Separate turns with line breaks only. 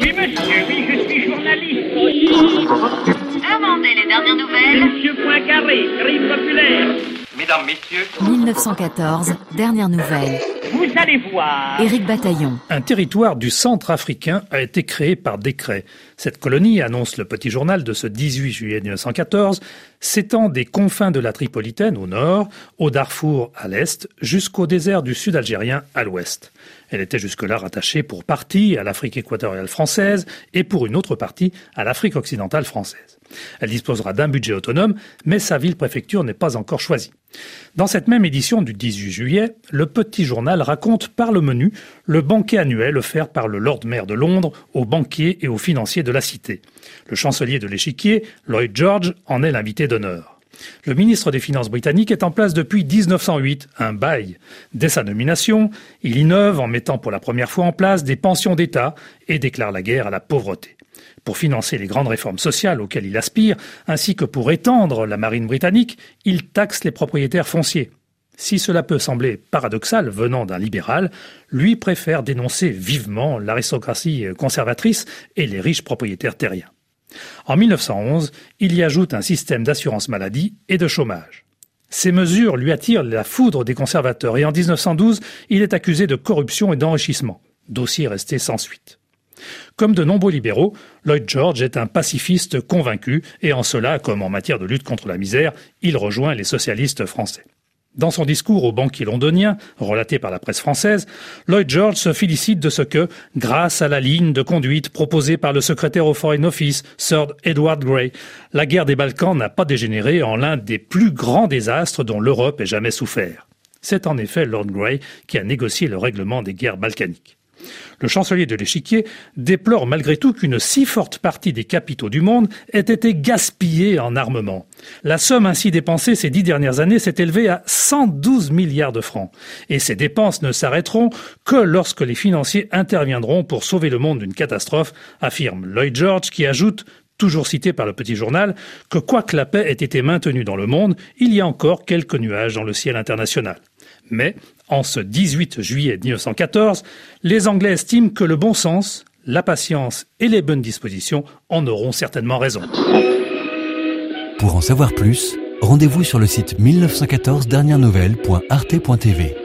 Oui, monsieur, oui, je suis journaliste.
Demandez les dernières nouvelles.
Monsieur Poincaré, crime populaire.
Mesdames, Messieurs,
1914, dernière nouvelle.
Vous allez voir.
Éric Bataillon.
Un territoire du centre africain a été créé par décret. Cette colonie, annonce le petit journal de ce 18 juillet 1914, s'étend des confins de la Tripolitaine au nord, au Darfour à l'est, jusqu'au désert du sud algérien à l'ouest. Elle était jusque-là rattachée pour partie à l'Afrique équatoriale française et pour une autre partie à l'Afrique occidentale française. Elle disposera d'un budget autonome, mais sa ville-préfecture n'est pas encore choisie. Dans cette même édition du 18 juillet, le petit journal raconte par le menu le banquet annuel offert par le Lord Mayor de Londres aux banquiers et aux financiers de la cité. Le chancelier de l'échiquier, Lloyd George, en est l'invité d'honneur. Le ministre des Finances britannique est en place depuis 1908, un bail. Dès sa nomination, il innove en mettant pour la première fois en place des pensions d'État et déclare la guerre à la pauvreté. Pour financer les grandes réformes sociales auxquelles il aspire, ainsi que pour étendre la marine britannique, il taxe les propriétaires fonciers. Si cela peut sembler paradoxal venant d'un libéral, lui préfère dénoncer vivement l'aristocratie conservatrice et les riches propriétaires terriens. En 1911, il y ajoute un système d'assurance maladie et de chômage. Ces mesures lui attirent la foudre des conservateurs et en 1912, il est accusé de corruption et d'enrichissement. Dossier resté sans suite. Comme de nombreux libéraux, Lloyd George est un pacifiste convaincu et en cela, comme en matière de lutte contre la misère, il rejoint les socialistes français. Dans son discours au banquier londonien, relaté par la presse française, Lloyd George se félicite de ce que, grâce à la ligne de conduite proposée par le secrétaire au Foreign Office, Sir Edward Grey, la guerre des Balkans n'a pas dégénéré en l'un des plus grands désastres dont l'Europe ait jamais souffert. C'est en effet Lord Grey qui a négocié le règlement des guerres balkaniques. Le chancelier de l'échiquier déplore malgré tout qu'une si forte partie des capitaux du monde ait été gaspillée en armement. La somme ainsi dépensée ces dix dernières années s'est élevée à 112 milliards de francs. Et ces dépenses ne s'arrêteront que lorsque les financiers interviendront pour sauver le monde d'une catastrophe, affirme Lloyd George qui ajoute toujours cité par le petit journal, que quoi que la paix ait été maintenue dans le monde, il y a encore quelques nuages dans le ciel international. Mais, en ce 18 juillet 1914, les Anglais estiment que le bon sens, la patience et les bonnes dispositions en auront certainement raison.
Pour en savoir plus, rendez-vous sur le site 1914 dernières nouvelles.arte.tv.